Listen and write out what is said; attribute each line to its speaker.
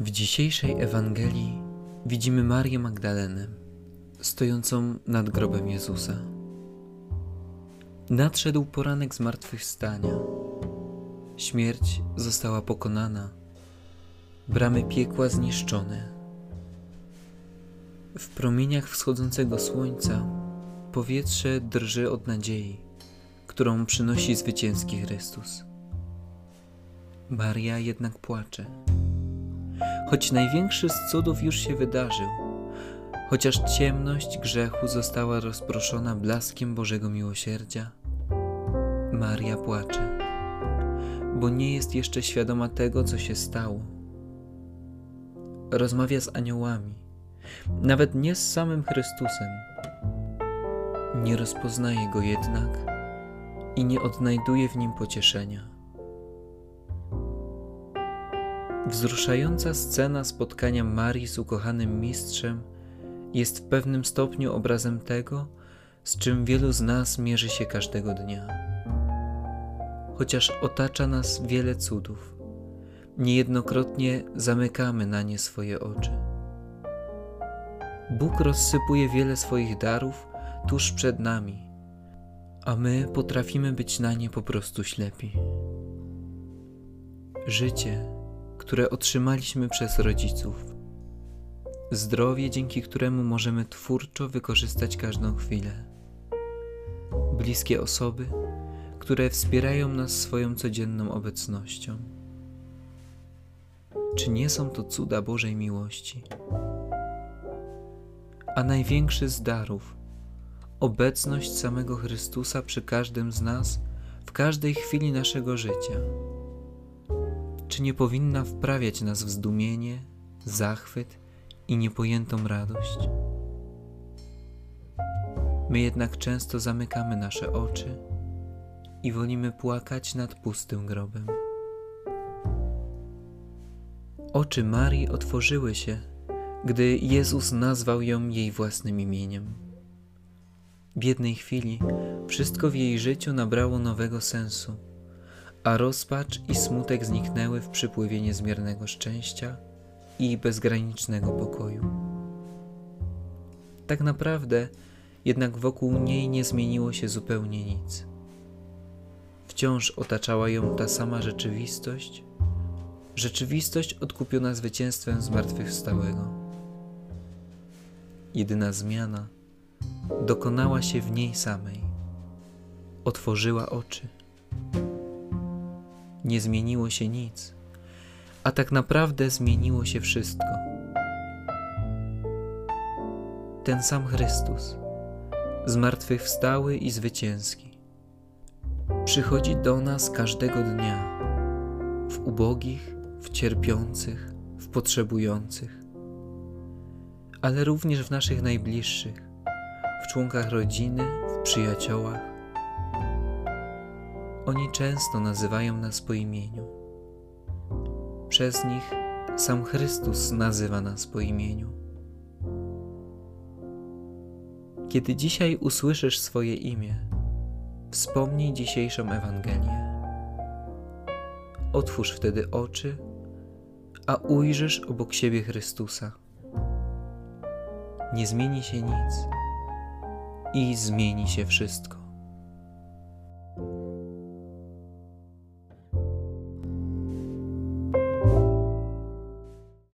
Speaker 1: W dzisiejszej Ewangelii widzimy Marię Magdalenę stojącą nad grobem Jezusa. Nadszedł poranek zmartwychwstania. Śmierć została pokonana, bramy piekła zniszczone. W promieniach wschodzącego słońca powietrze drży od nadziei, którą przynosi zwycięski Chrystus. Maria jednak płacze choć największy z cudów już się wydarzył, chociaż ciemność grzechu została rozproszona blaskiem Bożego miłosierdzia, Maria płacze, bo nie jest jeszcze świadoma tego, co się stało. Rozmawia z aniołami, nawet nie z samym Chrystusem. Nie rozpoznaje go jednak i nie odnajduje w nim pocieszenia. Wzruszająca scena spotkania Marii z ukochanym mistrzem jest w pewnym stopniu obrazem tego, z czym wielu z nas mierzy się każdego dnia. Chociaż otacza nas wiele cudów, niejednokrotnie zamykamy na nie swoje oczy. Bóg rozsypuje wiele swoich darów tuż przed nami, a my potrafimy być na nie po prostu ślepi. Życie które otrzymaliśmy przez rodziców. Zdrowie, dzięki któremu możemy twórczo wykorzystać każdą chwilę. Bliskie osoby, które wspierają nas swoją codzienną obecnością. Czy nie są to cuda Bożej miłości? A największy z darów obecność samego Chrystusa przy każdym z nas w każdej chwili naszego życia czy nie powinna wprawiać nas w zdumienie, zachwyt i niepojętą radość? My jednak często zamykamy nasze oczy i wolimy płakać nad pustym grobem. Oczy Marii otworzyły się, gdy Jezus nazwał ją jej własnym imieniem. W jednej chwili wszystko w jej życiu nabrało nowego sensu a rozpacz i smutek zniknęły w przypływie niezmiernego szczęścia i bezgranicznego pokoju. Tak naprawdę jednak wokół niej nie zmieniło się zupełnie nic. Wciąż otaczała ją ta sama rzeczywistość, rzeczywistość odkupiona zwycięstwem zmartwychwstałego. Jedyna zmiana dokonała się w niej samej. Otworzyła oczy nie zmieniło się nic, a tak naprawdę zmieniło się wszystko. Ten sam Chrystus, zmartwychwstały i zwycięski, przychodzi do nas każdego dnia, w ubogich, w cierpiących, w potrzebujących, ale również w naszych najbliższych, w członkach rodziny, w przyjaciołach oni często nazywają nas po imieniu. Przez nich sam Chrystus nazywa nas po imieniu. Kiedy dzisiaj usłyszysz swoje imię, wspomnij dzisiejszą Ewangelię. Otwórz wtedy oczy, a ujrzysz obok siebie Chrystusa. Nie zmieni się nic i zmieni się wszystko.